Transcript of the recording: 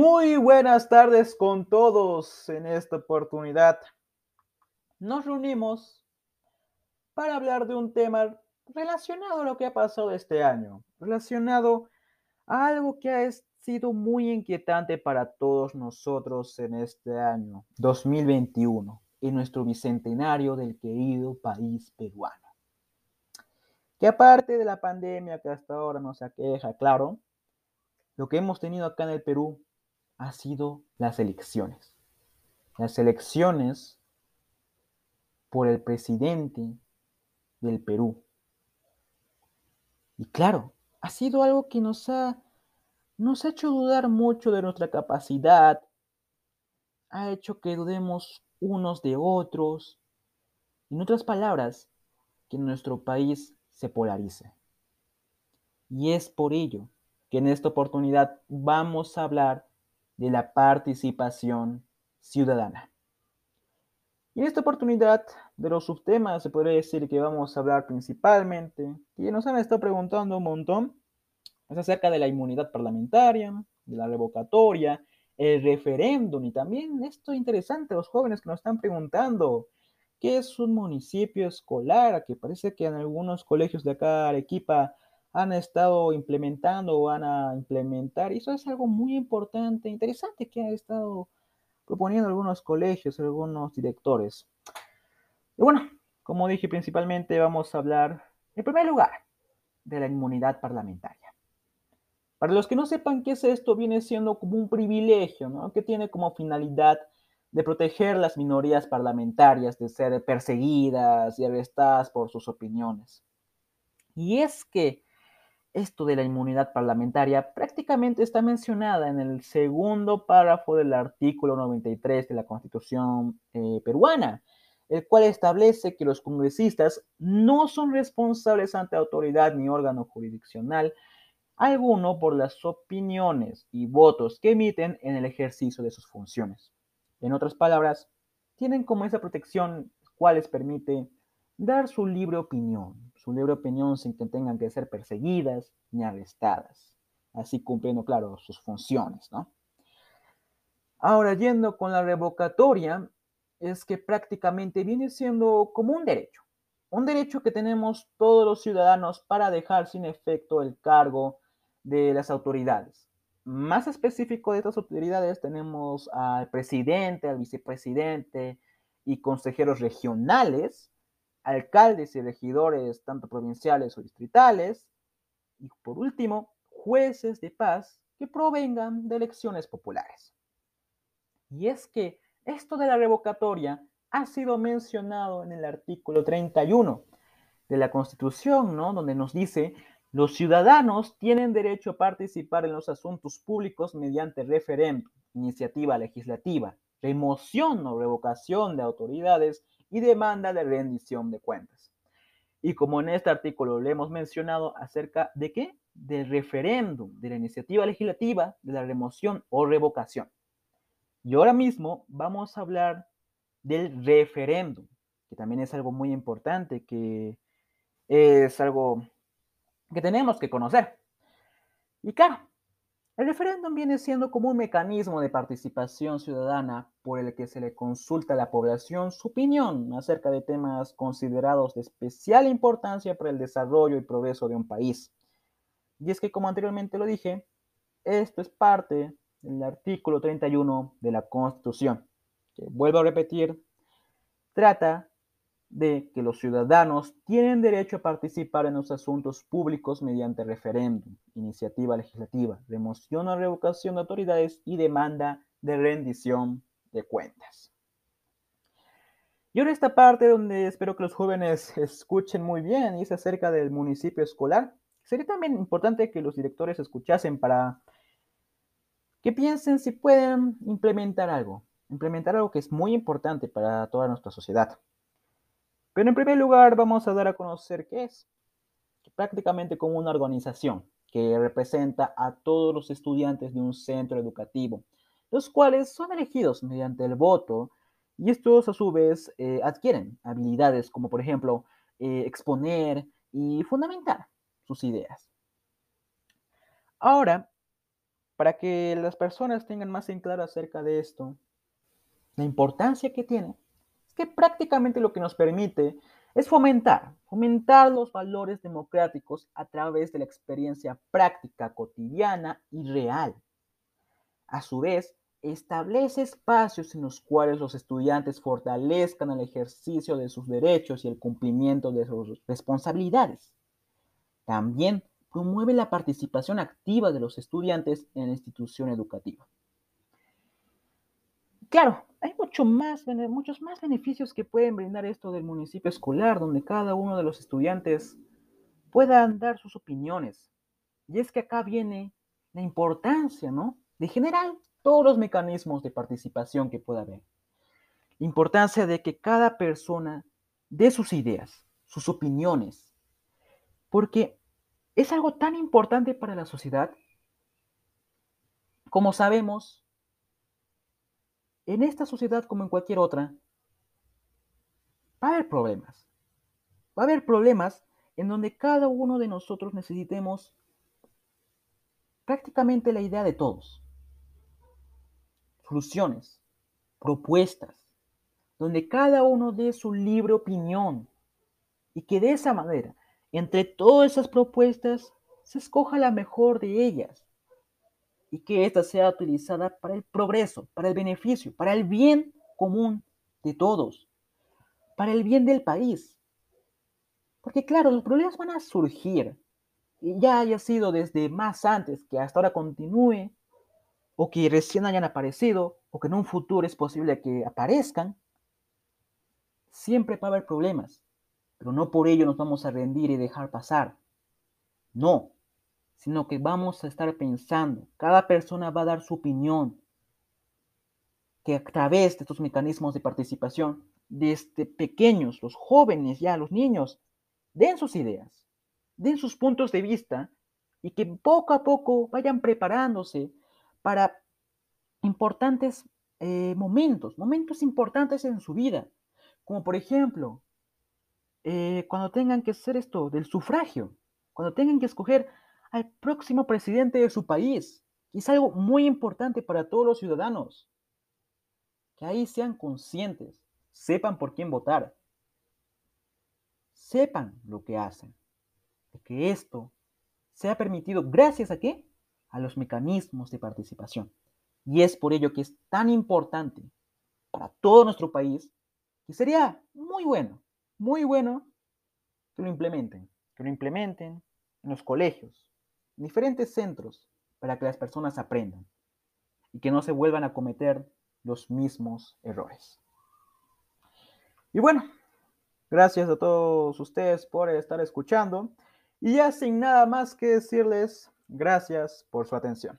Muy buenas tardes con todos en esta oportunidad. Nos reunimos para hablar de un tema relacionado a lo que ha pasado este año, relacionado a algo que ha sido muy inquietante para todos nosotros en este año 2021, en nuestro bicentenario del querido país peruano. Que aparte de la pandemia que hasta ahora nos aqueja, claro, lo que hemos tenido acá en el Perú ha sido las elecciones. Las elecciones por el presidente del Perú. Y claro, ha sido algo que nos ha, nos ha hecho dudar mucho de nuestra capacidad, ha hecho que dudemos unos de otros. En otras palabras, que nuestro país se polarice. Y es por ello que en esta oportunidad vamos a hablar de la participación ciudadana. Y en esta oportunidad de los subtemas se podría decir que vamos a hablar principalmente, que nos han estado preguntando un montón, es acerca de la inmunidad parlamentaria, de la revocatoria, el referéndum y también esto interesante, los jóvenes que nos están preguntando, ¿qué es un municipio escolar? Que parece que en algunos colegios de acá, Arequipa, han estado implementando o van a implementar. Y eso es algo muy importante, interesante que ha estado proponiendo algunos colegios, algunos directores. Y bueno, como dije, principalmente vamos a hablar, en primer lugar, de la inmunidad parlamentaria. Para los que no sepan qué es esto, viene siendo como un privilegio, ¿no? Que tiene como finalidad de proteger las minorías parlamentarias de ser perseguidas y arrestadas por sus opiniones. Y es que esto de la inmunidad parlamentaria prácticamente está mencionada en el segundo párrafo del artículo 93 de la Constitución eh, peruana, el cual establece que los congresistas no son responsables ante autoridad ni órgano jurisdiccional alguno por las opiniones y votos que emiten en el ejercicio de sus funciones. En otras palabras, tienen como esa protección cual les permite dar su libre opinión, su libre opinión sin que tengan que ser perseguidas ni arrestadas, así cumpliendo, claro, sus funciones, ¿no? Ahora, yendo con la revocatoria, es que prácticamente viene siendo como un derecho, un derecho que tenemos todos los ciudadanos para dejar sin efecto el cargo de las autoridades. Más específico de estas autoridades tenemos al presidente, al vicepresidente y consejeros regionales, alcaldes y regidores, tanto provinciales o distritales, y por último, jueces de paz que provengan de elecciones populares. Y es que esto de la revocatoria ha sido mencionado en el artículo 31 de la Constitución, ¿no? Donde nos dice, los ciudadanos tienen derecho a participar en los asuntos públicos mediante referéndum, iniciativa legislativa, remoción o revocación de autoridades y demanda de rendición de cuentas. Y como en este artículo le hemos mencionado acerca de qué? Del referéndum, de la iniciativa legislativa, de la remoción o revocación. Y ahora mismo vamos a hablar del referéndum, que también es algo muy importante, que es algo que tenemos que conocer. Y claro, el referéndum viene siendo como un mecanismo de participación ciudadana por el que se le consulta a la población su opinión acerca de temas considerados de especial importancia para el desarrollo y progreso de un país. Y es que, como anteriormente lo dije, esto es parte del artículo 31 de la Constitución, que vuelvo a repetir, trata de que los ciudadanos tienen derecho a participar en los asuntos públicos mediante referéndum, iniciativa legislativa, remoción o revocación de autoridades y demanda de rendición de cuentas. Y ahora esta parte donde espero que los jóvenes escuchen muy bien y es acerca del municipio escolar. Sería también importante que los directores escuchasen para que piensen si pueden implementar algo, implementar algo que es muy importante para toda nuestra sociedad. Pero en primer lugar vamos a dar a conocer qué es. Prácticamente como una organización que representa a todos los estudiantes de un centro educativo, los cuales son elegidos mediante el voto y estos a su vez eh, adquieren habilidades como por ejemplo eh, exponer y fundamentar sus ideas. Ahora, para que las personas tengan más en claro acerca de esto, la importancia que tiene, es que prácticamente lo que nos permite es fomentar, fomentar los valores democráticos a través de la experiencia práctica, cotidiana y real. A su vez, establece espacios en los cuales los estudiantes fortalezcan el ejercicio de sus derechos y el cumplimiento de sus responsabilidades. También promueve la participación activa de los estudiantes en la institución educativa. Claro, hay mucho más, muchos más beneficios que pueden brindar esto del municipio escolar, donde cada uno de los estudiantes puedan dar sus opiniones. Y es que acá viene la importancia, ¿no? De generar todos los mecanismos de participación que pueda haber. La importancia de que cada persona dé sus ideas, sus opiniones, porque es algo tan importante para la sociedad. Como sabemos, en esta sociedad como en cualquier otra, va a haber problemas. Va a haber problemas en donde cada uno de nosotros necesitemos prácticamente la idea de todos. Soluciones, propuestas, donde cada uno dé su libre opinión y que de esa manera entre todas esas propuestas se escoja la mejor de ellas y que ésta sea utilizada para el progreso, para el beneficio, para el bien común de todos, para el bien del país. Porque claro, los problemas van a surgir, y ya haya sido desde más antes que hasta ahora continúe, o que recién hayan aparecido, o que en un futuro es posible que aparezcan, siempre va a haber problemas pero no por ello nos vamos a rendir y dejar pasar. No, sino que vamos a estar pensando, cada persona va a dar su opinión, que a través de estos mecanismos de participación, desde pequeños, los jóvenes ya, los niños, den sus ideas, den sus puntos de vista y que poco a poco vayan preparándose para importantes eh, momentos, momentos importantes en su vida, como por ejemplo eh, cuando tengan que hacer esto del sufragio, cuando tengan que escoger al próximo presidente de su país. Y es algo muy importante para todos los ciudadanos. Que ahí sean conscientes, sepan por quién votar, sepan lo que hacen. Que esto sea permitido gracias a qué? A los mecanismos de participación. Y es por ello que es tan importante para todo nuestro país que sería muy bueno muy bueno que lo implementen, que lo implementen en los colegios, diferentes centros, para que las personas aprendan y que no se vuelvan a cometer los mismos errores. Y bueno, gracias a todos ustedes por estar escuchando y ya sin nada más que decirles, gracias por su atención.